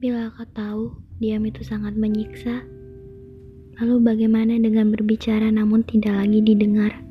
Bila kau tahu diam itu sangat menyiksa, lalu bagaimana dengan berbicara namun tidak lagi didengar?